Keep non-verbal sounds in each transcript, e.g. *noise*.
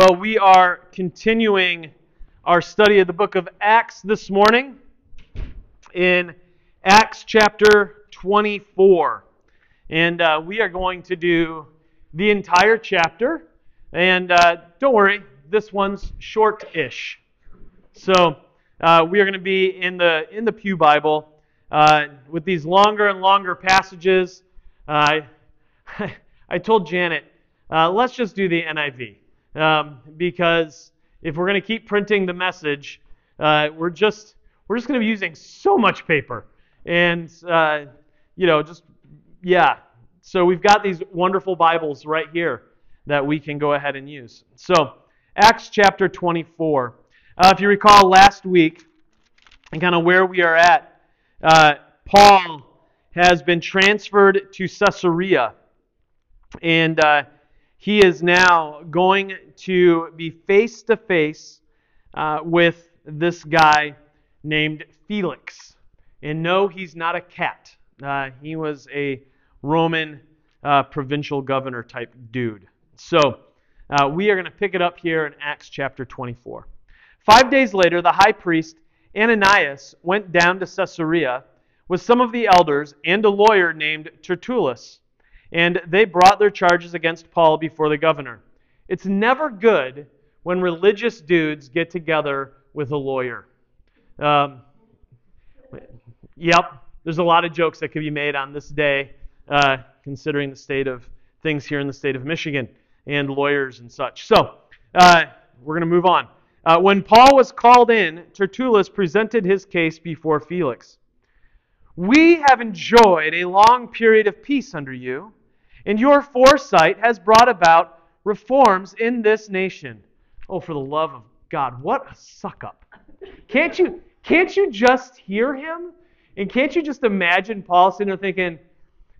Well, we are continuing our study of the book of Acts this morning in Acts chapter 24. And uh, we are going to do the entire chapter. And uh, don't worry, this one's short ish. So uh, we are going to be in the, in the Pew Bible uh, with these longer and longer passages. Uh, *laughs* I told Janet, uh, let's just do the NIV um, because if we're going to keep printing the message, uh, we're just we're just going to be using so much paper, and uh, you know, just yeah. So we've got these wonderful Bibles right here that we can go ahead and use. So Acts chapter 24. Uh, if you recall last week, and kind of where we are at, uh, Paul has been transferred to Caesarea, and uh, he is now going to be face to face with this guy named Felix. And no, he's not a cat. Uh, he was a Roman uh, provincial governor type dude. So uh, we are going to pick it up here in Acts chapter 24. Five days later, the high priest Ananias went down to Caesarea with some of the elders and a lawyer named Tertullus and they brought their charges against Paul before the governor. It's never good when religious dudes get together with a lawyer. Um, yep, there's a lot of jokes that could be made on this day, uh, considering the state of things here in the state of Michigan and lawyers and such. So, uh, we're going to move on. Uh, when Paul was called in, Tertullus presented his case before Felix. We have enjoyed a long period of peace under you and your foresight has brought about reforms in this nation. Oh, for the love of God, what a suck up. Can't you, can't you just hear him? And can't you just imagine Paul sitting there thinking,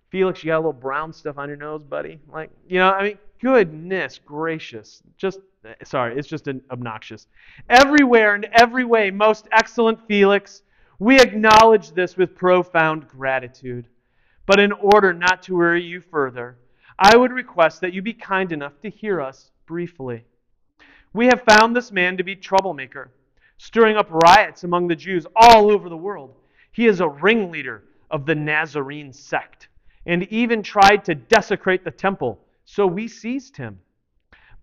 Felix, you got a little brown stuff on your nose, buddy? Like, you know, I mean, goodness gracious. Just, sorry, it's just an obnoxious. Everywhere and every way, most excellent Felix, we acknowledge this with profound gratitude. But in order not to worry you further, I would request that you be kind enough to hear us briefly. We have found this man to be troublemaker, stirring up riots among the Jews all over the world. He is a ringleader of the Nazarene sect and even tried to desecrate the temple, so we seized him.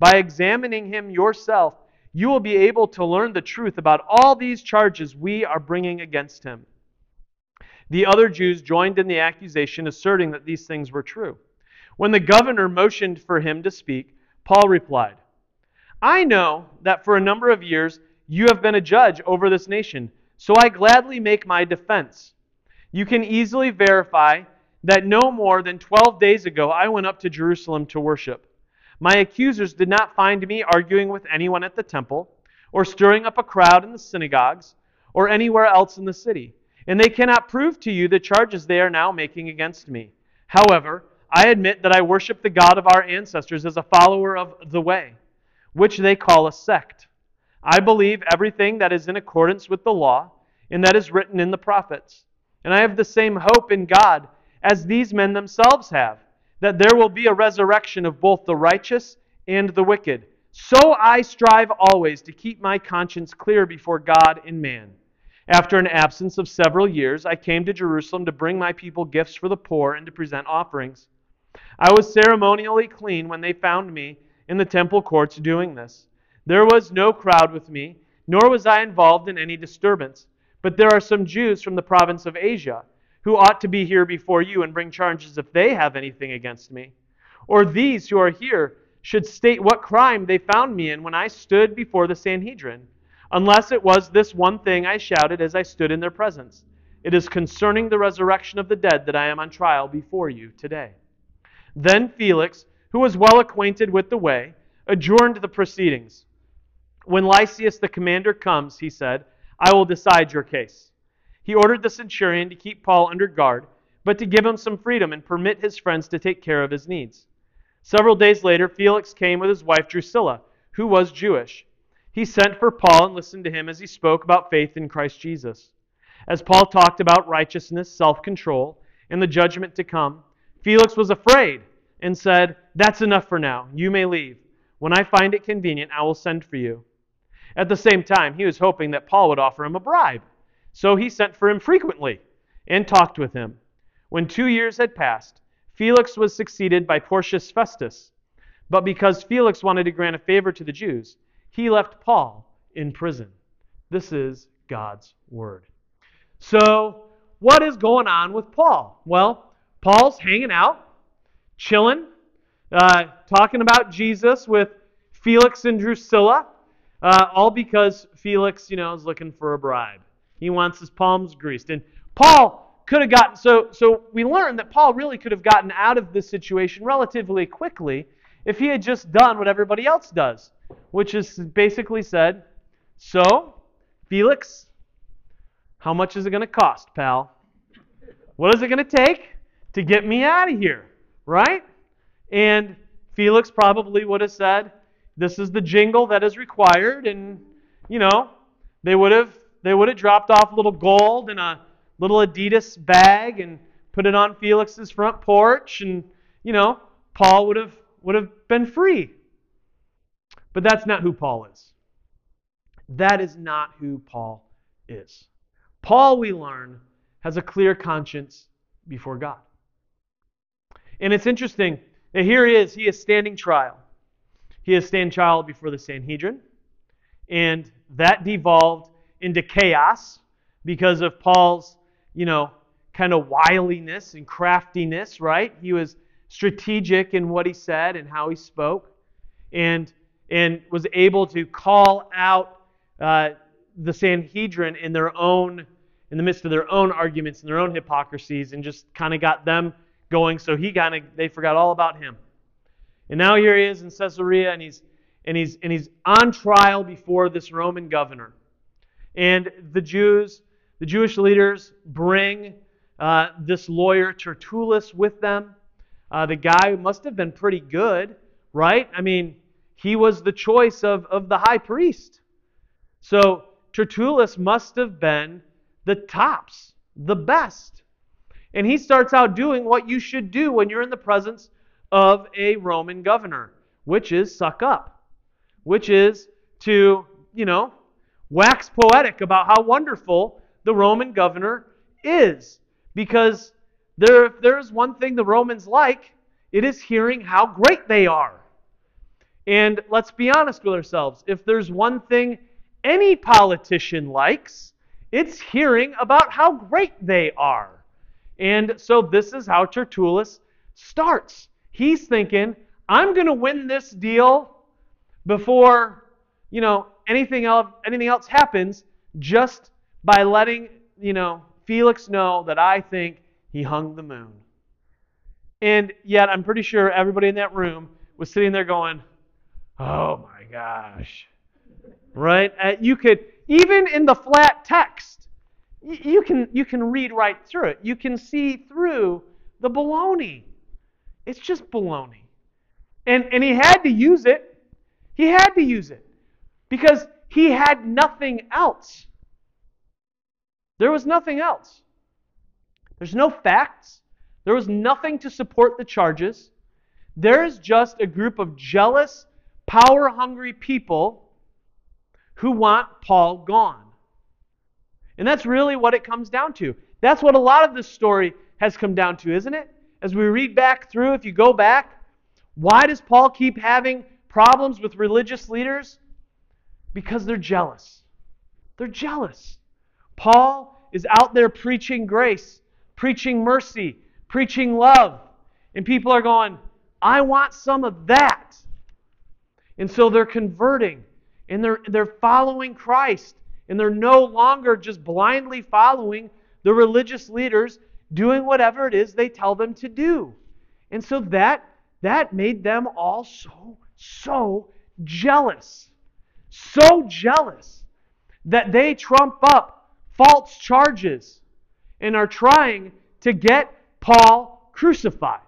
By examining him yourself, you will be able to learn the truth about all these charges we are bringing against him. The other Jews joined in the accusation, asserting that these things were true. When the governor motioned for him to speak, Paul replied, I know that for a number of years you have been a judge over this nation, so I gladly make my defense. You can easily verify that no more than 12 days ago I went up to Jerusalem to worship. My accusers did not find me arguing with anyone at the temple, or stirring up a crowd in the synagogues, or anywhere else in the city and they cannot prove to you the charges they are now making against me. However, I admit that I worship the God of our ancestors as a follower of the way, which they call a sect. I believe everything that is in accordance with the law and that is written in the prophets. And I have the same hope in God as these men themselves have, that there will be a resurrection of both the righteous and the wicked. So I strive always to keep my conscience clear before God and man. After an absence of several years, I came to Jerusalem to bring my people gifts for the poor and to present offerings. I was ceremonially clean when they found me in the temple courts doing this. There was no crowd with me, nor was I involved in any disturbance. But there are some Jews from the province of Asia who ought to be here before you and bring charges if they have anything against me. Or these who are here should state what crime they found me in when I stood before the Sanhedrin unless it was this one thing I shouted as I stood in their presence. It is concerning the resurrection of the dead that I am on trial before you today. Then Felix, who was well acquainted with the way, adjourned the proceedings. When Lysias the commander comes, he said, I will decide your case. He ordered the centurion to keep Paul under guard, but to give him some freedom and permit his friends to take care of his needs. Several days later, Felix came with his wife Drusilla, who was Jewish he sent for Paul and listened to him as he spoke about faith in Christ Jesus. As Paul talked about righteousness, self control, and the judgment to come, Felix was afraid and said, That's enough for now. You may leave. When I find it convenient, I will send for you. At the same time, he was hoping that Paul would offer him a bribe. So he sent for him frequently and talked with him. When two years had passed, Felix was succeeded by Porcius Festus. But because Felix wanted to grant a favor to the Jews, he left Paul in prison. This is God's word. So, what is going on with Paul? Well, Paul's hanging out, chilling, uh, talking about Jesus with Felix and Drusilla, uh, all because Felix, you know, is looking for a bribe. He wants his palms greased. And Paul could have gotten, so, so we learned that Paul really could have gotten out of this situation relatively quickly if he had just done what everybody else does, which is basically said, So, Felix, how much is it going to cost, pal? What is it going to take to get me out of here? Right? And Felix probably would have said, This is the jingle that is required. And, you know, they would have they would have dropped off a little gold in a little Adidas bag and put it on Felix's front porch. And, you know, Paul would have would have been free. But that's not who Paul is. That is not who Paul is. Paul, we learn, has a clear conscience before God. And it's interesting that here he is, he is standing trial. He is standing trial before the Sanhedrin. And that devolved into chaos because of Paul's, you know, kind of wiliness and craftiness, right? He was strategic in what he said and how he spoke, and, and was able to call out uh, the Sanhedrin in their own, in the midst of their own arguments and their own hypocrisies, and just kind of got them going. So he kind of they forgot all about him. And now here he is in Caesarea, and he's and he's and he's on trial before this Roman governor. And the Jews, the Jewish leaders, bring uh, this lawyer Tertullus with them. Uh, the guy must have been pretty good, right? I mean, he was the choice of, of the high priest. So Tertullus must have been the tops, the best. And he starts out doing what you should do when you're in the presence of a Roman governor, which is suck up, which is to, you know, wax poetic about how wonderful the Roman governor is. Because there, if there's one thing the Romans like, it is hearing how great they are. And let's be honest with ourselves. If there's one thing any politician likes, it's hearing about how great they are. And so this is how Tertullus starts. He's thinking, I'm going to win this deal before, you know, anything else anything else happens just by letting, you know, Felix know that I think he hung the moon. And yet, I'm pretty sure everybody in that room was sitting there going, Oh my gosh. Right? Uh, you could, even in the flat text, you can, you can read right through it. You can see through the baloney. It's just baloney. And, and he had to use it. He had to use it because he had nothing else. There was nothing else. There's no facts. There was nothing to support the charges. There's just a group of jealous, power hungry people who want Paul gone. And that's really what it comes down to. That's what a lot of this story has come down to, isn't it? As we read back through, if you go back, why does Paul keep having problems with religious leaders? Because they're jealous. They're jealous. Paul is out there preaching grace preaching mercy, preaching love. And people are going, I want some of that. And so they're converting and they're, they're following Christ. And they're no longer just blindly following the religious leaders doing whatever it is they tell them to do. And so that, that made them all so, so jealous. So jealous that they trump up false charges and are trying to get Paul crucified.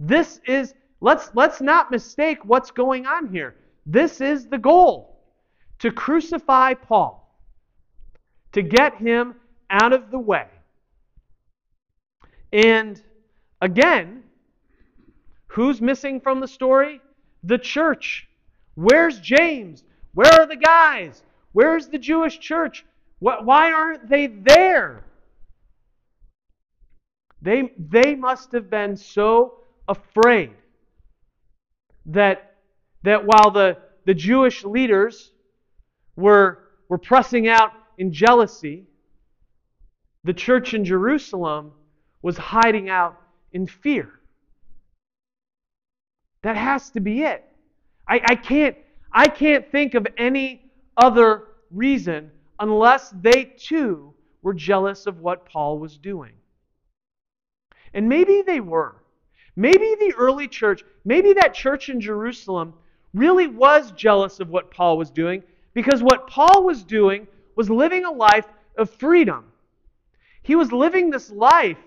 This is let's let's not mistake what's going on here. This is the goal to crucify Paul. To get him out of the way. And again, who's missing from the story? the church? Where's James? Where are the guys? Where's the Jewish church? Why aren't they there? They, they must have been so afraid that, that while the, the Jewish leaders were, were pressing out in jealousy, the church in Jerusalem was hiding out in fear. That has to be it. I, I, can't, I can't think of any other reason unless they too were jealous of what Paul was doing. And maybe they were. Maybe the early church, maybe that church in Jerusalem really was jealous of what Paul was doing because what Paul was doing was living a life of freedom. He was living this life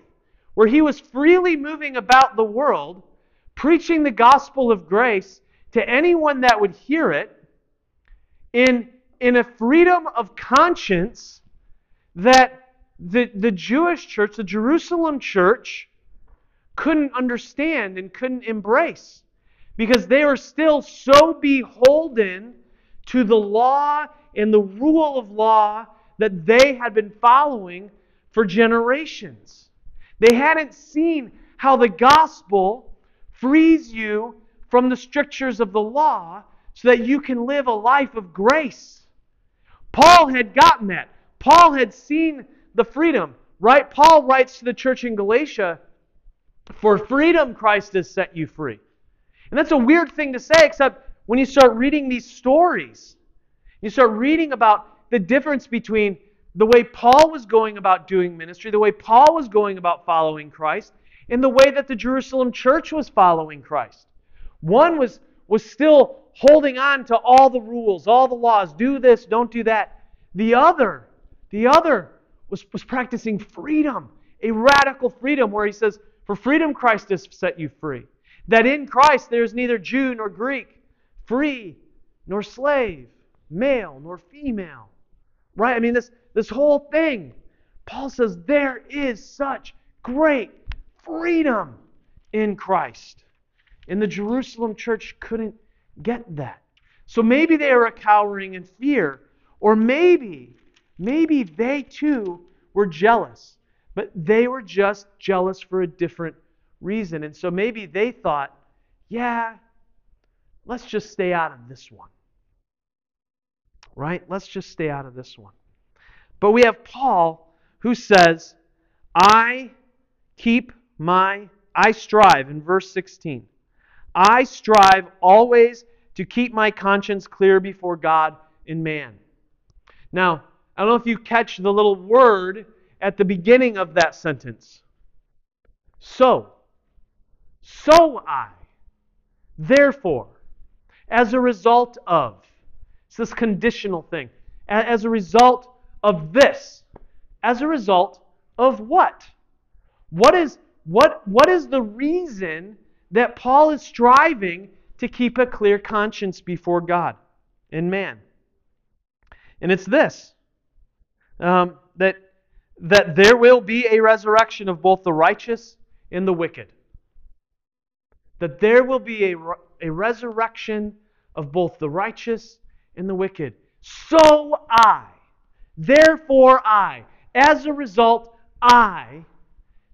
where he was freely moving about the world, preaching the gospel of grace to anyone that would hear it in, in a freedom of conscience that the, the Jewish church, the Jerusalem church, couldn't understand and couldn't embrace because they were still so beholden to the law and the rule of law that they had been following for generations. They hadn't seen how the gospel frees you from the strictures of the law so that you can live a life of grace. Paul had gotten that. Paul had seen the freedom, right? Paul writes to the church in Galatia, For freedom Christ has set you free. And that's a weird thing to say, except when you start reading these stories, you start reading about the difference between the way Paul was going about doing ministry, the way Paul was going about following Christ, and the way that the Jerusalem church was following Christ. One was, was still holding on to all the rules, all the laws, do this, don't do that. The other, the other was, was practicing freedom, a radical freedom where he says, For freedom Christ has set you free. That in Christ there is neither Jew nor Greek, free nor slave, male nor female. Right? I mean, this, this whole thing. Paul says there is such great freedom in Christ. And the Jerusalem church couldn't get that. So maybe they were cowering in fear, or maybe, maybe they too were jealous, but they were just jealous for a different reason. And so maybe they thought, yeah, let's just stay out of this one. Right? Let's just stay out of this one. But we have Paul who says, I keep my, I strive in verse 16. I strive always to keep my conscience clear before God and man. Now, I don't know if you catch the little word at the beginning of that sentence. So, so I, therefore, as a result of, it's this conditional thing, as a result of this as a result of what? What is, what, what is the reason that Paul is striving to keep a clear conscience before God and man? And it's this um, that, that there will be a resurrection of both the righteous and the wicked. That there will be a, a resurrection of both the righteous and the wicked. So I, Therefore, I, as a result, I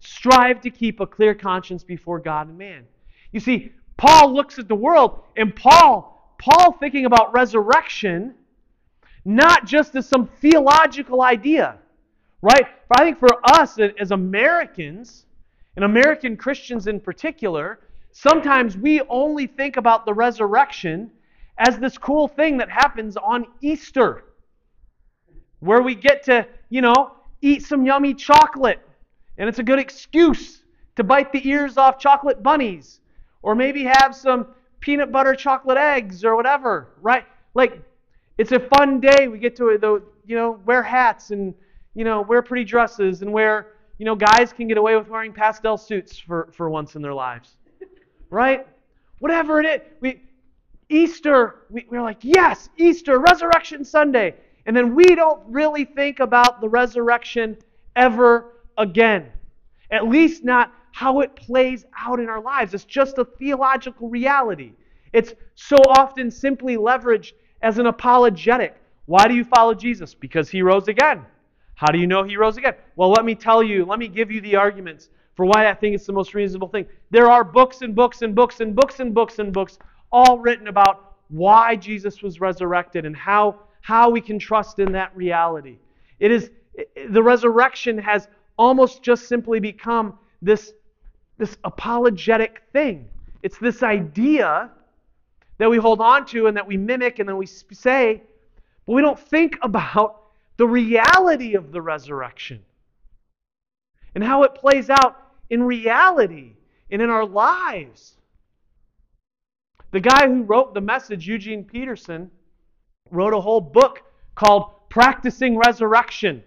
strive to keep a clear conscience before God and man. You see, Paul looks at the world, and Paul, Paul thinking about resurrection, not just as some theological idea, right? But I think for us as Americans, and American Christians in particular, sometimes we only think about the resurrection as this cool thing that happens on Easter where we get to, you know, eat some yummy chocolate. And it's a good excuse to bite the ears off chocolate bunnies. Or maybe have some peanut butter chocolate eggs or whatever, right? Like, it's a fun day. We get to, you know, wear hats and, you know, wear pretty dresses and wear, you know, guys can get away with wearing pastel suits for, for once in their lives, *laughs* right? Whatever it is. We, Easter, we, we're like, yes, Easter, Resurrection Sunday. And then we don't really think about the resurrection ever again. At least not how it plays out in our lives. It's just a theological reality. It's so often simply leveraged as an apologetic. Why do you follow Jesus? Because he rose again. How do you know he rose again? Well, let me tell you, let me give you the arguments for why I think it's the most reasonable thing. There are books and books and books and books and books and books all written about why Jesus was resurrected and how, how we can trust in that reality. It is the resurrection has almost just simply become this, this apologetic thing. It's this idea that we hold on to and that we mimic and then we say, but we don't think *laughs* about the reality of the resurrection and how it plays out in reality and in our lives. The guy who wrote the message, Eugene Peterson, wrote a whole book called Practicing Resurrection.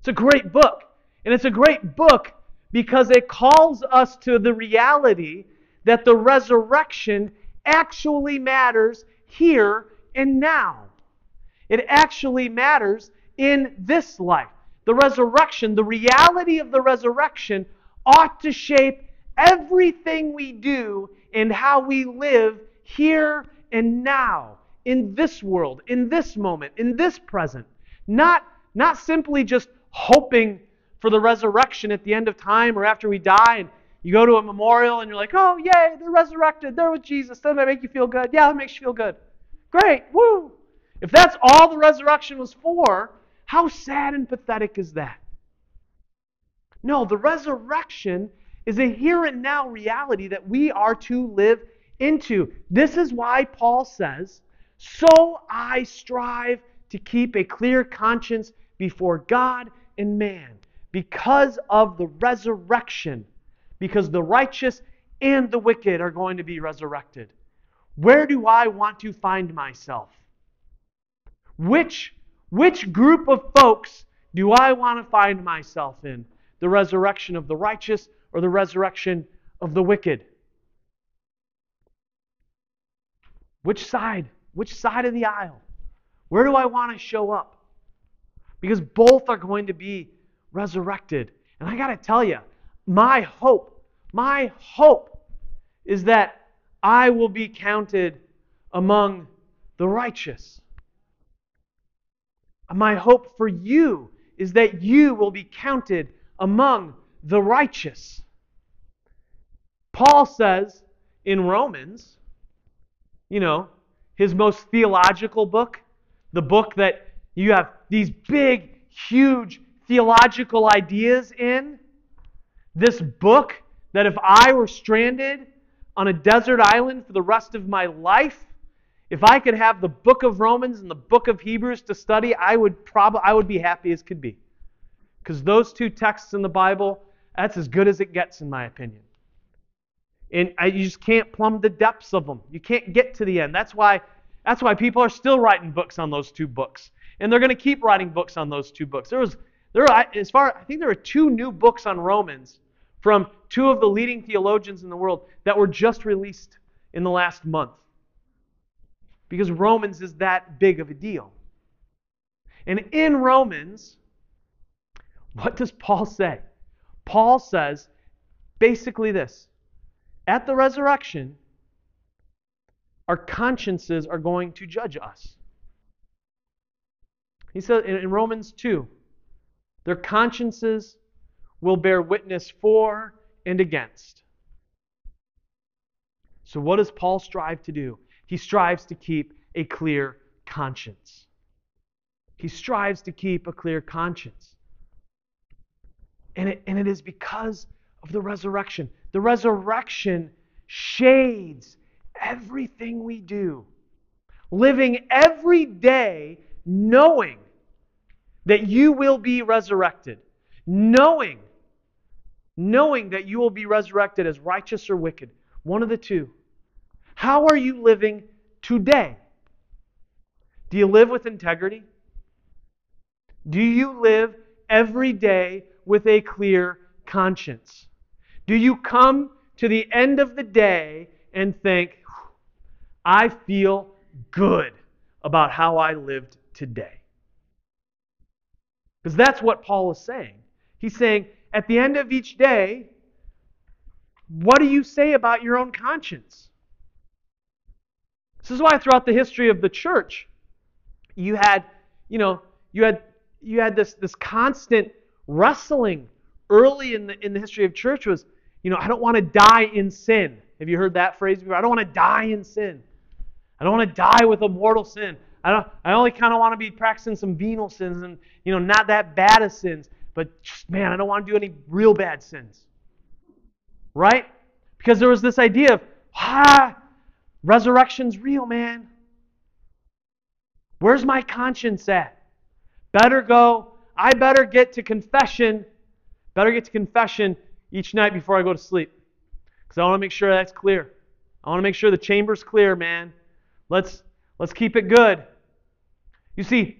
It's a great book. And it's a great book because it calls us to the reality that the resurrection actually matters here and now. It actually matters in this life. The resurrection, the reality of the resurrection, ought to shape everything we do and how we live here and now, in this world, in this moment, in this present. Not, not simply just hoping for the resurrection at the end of time or after we die and you go to a memorial and you're like, oh, yay, they're resurrected. They're with Jesus. Doesn't that make you feel good? Yeah, that makes you feel good. Great. Woo. If that's all the resurrection was for, how sad and pathetic is that? No, the resurrection is a here and now reality that we are to live into. This is why Paul says, So I strive to keep a clear conscience before God and man because of the resurrection, because the righteous and the wicked are going to be resurrected. Where do I want to find myself? Which which group of folks do I want to find myself in? The resurrection of the righteous or the resurrection of the wicked? Which side? Which side of the aisle? Where do I want to show up? Because both are going to be resurrected. And I got to tell you, my hope, my hope is that I will be counted among the righteous. My hope for you is that you will be counted among the righteous. Paul says in Romans, you know, his most theological book, the book that you have these big, huge theological ideas in, this book that if I were stranded on a desert island for the rest of my life, if I could have the book of Romans and the book of Hebrews to study, I would probably I would be happy as could be. Because those two texts in the Bible, that's as good as it gets in my opinion. And I, you just can't plumb the depths of them. You can't get to the end. That's why that's why people are still writing books on those two books. And they're going to keep writing books on those two books. There was there are, as far I think there are two new books on Romans from two of the leading theologians in the world that were just released in the last month because Romans is that big of a deal. And in Romans, what does Paul say? Paul says basically this At the resurrection, our consciences are going to judge us. He says in Romans 2 their consciences will bear witness for and against. So, what does Paul strive to do? He strives to keep a clear conscience. He strives to keep a clear conscience. And it, and it is because of the resurrection. The resurrection shades everything we do. Living every day knowing that you will be resurrected. Knowing, knowing that you will be resurrected as righteous or wicked. One of the two. How are you living today? Do you live with integrity? Do you live every day with a clear conscience? Do you come to the end of the day and think, I feel good about how I lived today? Because that's what Paul is saying. He's saying, at the end of each day, what do you say about your own conscience? This is why throughout the history of the church, you had, you know, you had you had this this constant wrestling early in the in the history of church was, you know, I don't want to die in sin. Have you heard that phrase before? I don't want to die in sin. I don't want to die with a mortal sin. I don't I only kind of want to be practicing some venial sins and you know not that bad of sins, but just, man, I don't want to do any real bad sins. Right? Because there was this idea of ah, resurrection's real, man. Where's my conscience at? Better go. I better get to confession. Better get to confession each night before I go to sleep. Because I want to make sure that's clear. I want to make sure the chamber's clear, man. Let's let's keep it good. You see,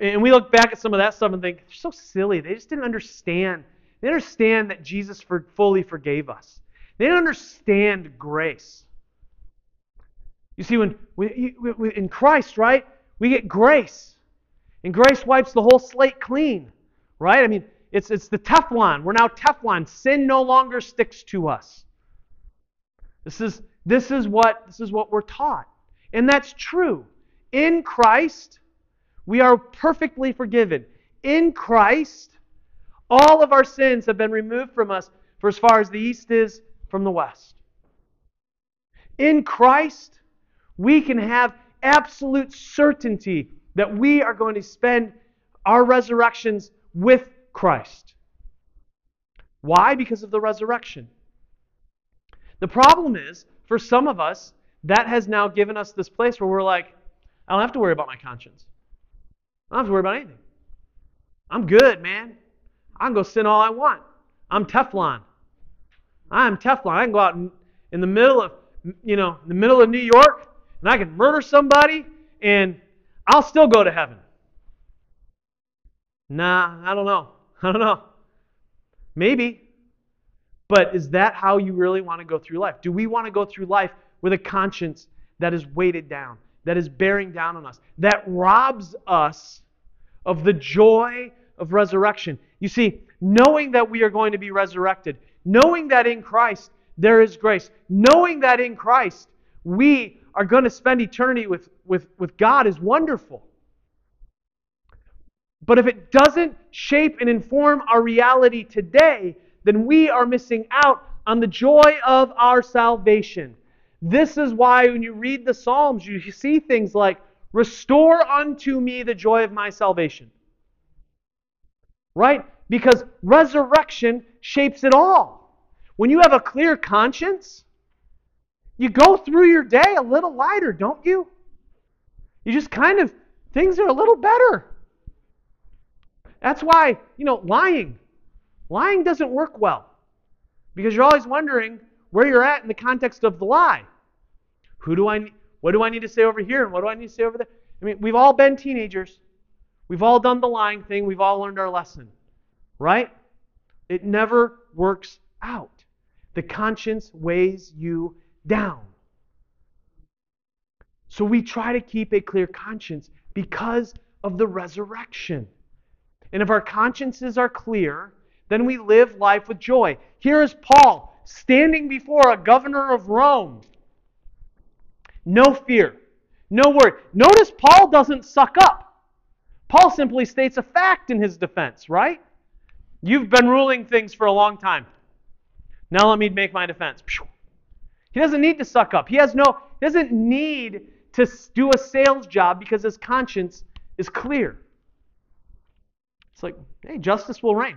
and we look back at some of that stuff and think, they're so silly. They just didn't understand. They didn't understand that Jesus for, fully forgave us. They didn't understand grace. You see, when we, in Christ, right, we get grace. And grace wipes the whole slate clean, right? I mean, it's, it's the Teflon. We're now Teflon. Sin no longer sticks to us. This is, this is, what, this is what we're taught. And that's true. In Christ, we are perfectly forgiven. In Christ, all of our sins have been removed from us for as far as the east is from the west. In Christ, we can have absolute certainty that we are going to spend our resurrections with Christ. Why? Because of the resurrection. The problem is, for some of us, that has now given us this place where we're like, I don't have to worry about my conscience. I don't have to worry about anything. I'm good, man. I can go sin all I want. I'm Teflon. I'm Teflon. I can go out in, in the middle of, you know, in the middle of New York and I can murder somebody and I'll still go to heaven. Nah, I don't know. *laughs* I don't know. Maybe. But is that how you really want to go through life? Do we want to go through life with a conscience that is weighted down, that is bearing down on us, that robs us of the joy of resurrection? You see, knowing that we are going to be resurrected, knowing that in Christ there is grace, knowing that in Christ we are going to spend eternity with, with, with God is wonderful. But if it doesn't shape and inform our reality today, then we are missing out on the joy of our salvation. This is why when you read the Psalms, you see things like, Restore unto me the joy of my salvation. Right? Because resurrection shapes it all. When you have a clear conscience, you go through your day a little lighter, don't you? You just kind of, things are a little better. That's why, you know, lying. Lying doesn't work well because you're always wondering where you're at in the context of the lie. Who do I what do I need to say over here and what do I need to say over there? I mean, we've all been teenagers. We've all done the lying thing. We've all learned our lesson. Right? It never works out. The conscience weighs you down. So we try to keep a clear conscience because of the resurrection. And if our consciences are clear, then we live life with joy. Here is Paul standing before a governor of Rome. No fear, no worry. Notice Paul doesn't suck up. Paul simply states a fact in his defense, right? You've been ruling things for a long time. Now let me make my defense. He doesn't need to suck up. He has no he doesn't need to do a sales job because his conscience is clear. It's like, hey, justice will reign.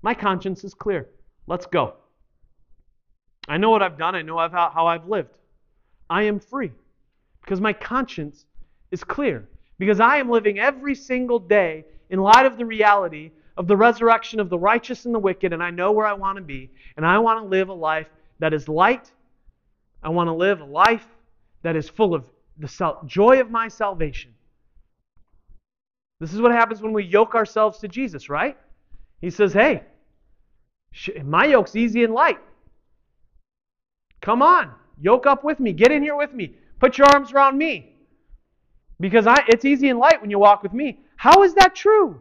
My conscience is clear. Let's go. I know what I've done. I know how I've lived. I am free because my conscience is clear. Because I am living every single day in light of the reality of the resurrection of the righteous and the wicked, and I know where I want to be, and I want to live a life that is light I want to live a life that is full of the joy of my salvation. This is what happens when we yoke ourselves to Jesus, right? He says, Hey, my yoke's easy and light. Come on, yoke up with me. Get in here with me. Put your arms around me. Because I, it's easy and light when you walk with me. How is that true?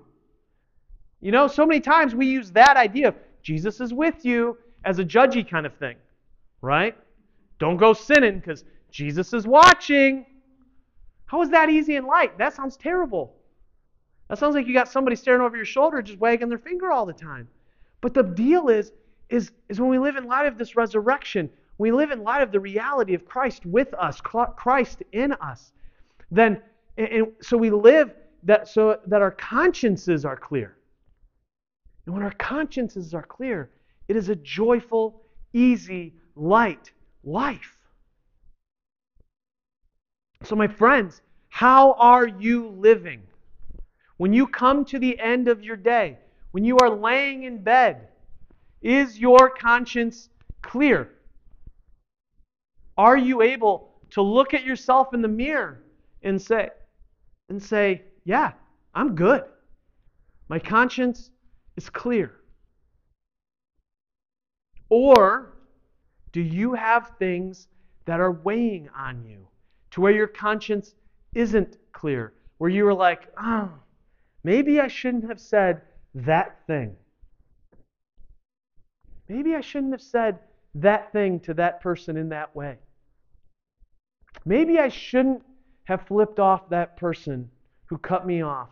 You know, so many times we use that idea of Jesus is with you as a judgy kind of thing. right? Don't go sinning because Jesus is watching. How is that easy and light? That sounds terrible. That sounds like you got somebody staring over your shoulder just wagging their finger all the time. But the deal is, is, is when we live in light of this resurrection, we live in light of the reality of Christ with us, Christ in us, then and so we live that so that our consciences are clear. And when our consciences are clear, it is a joyful, easy, light life. So, my friends, how are you living? When you come to the end of your day, when you are laying in bed, is your conscience clear? Are you able to look at yourself in the mirror and say, and say, yeah, I'm good. My conscience is clear. Or do you have things that are weighing on you to where your conscience isn't clear? Where you are like, oh, maybe I shouldn't have said that thing. Maybe I shouldn't have said that thing to that person in that way. Maybe I shouldn't have flipped off that person who cut me off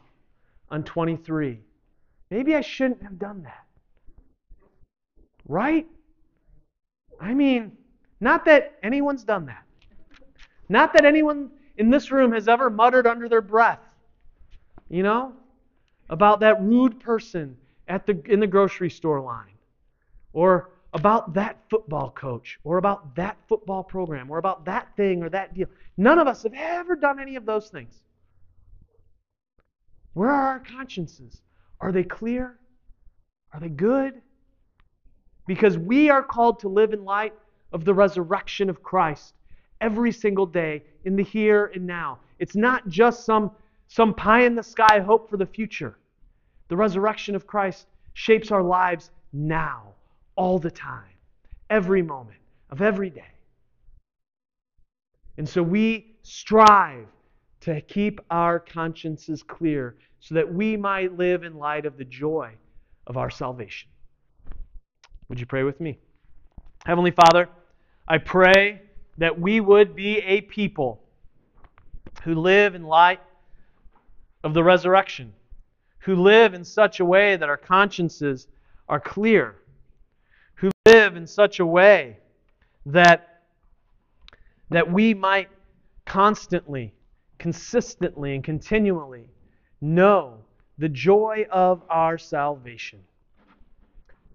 on 23. Maybe I shouldn't have done that. Right? I mean, not that anyone's done that. Not that anyone in this room has ever muttered under their breath, you know, about that rude person at the, in the grocery store line, or about that football coach, or about that football program, or about that thing or that deal. None of us have ever done any of those things. Where are our consciences? Are they clear? Are they good? Because we are called to live in light of the resurrection of Christ every single day in the here and now. It's not just some, some pie in the sky hope for the future. The resurrection of Christ shapes our lives now, all the time, every moment of every day. And so we strive to keep our consciences clear so that we might live in light of the joy of our salvation. Would you pray with me? Heavenly Father, I pray that we would be a people who live in light of the resurrection, who live in such a way that our consciences are clear, who live in such a way that, that we might constantly, consistently, and continually know the joy of our salvation.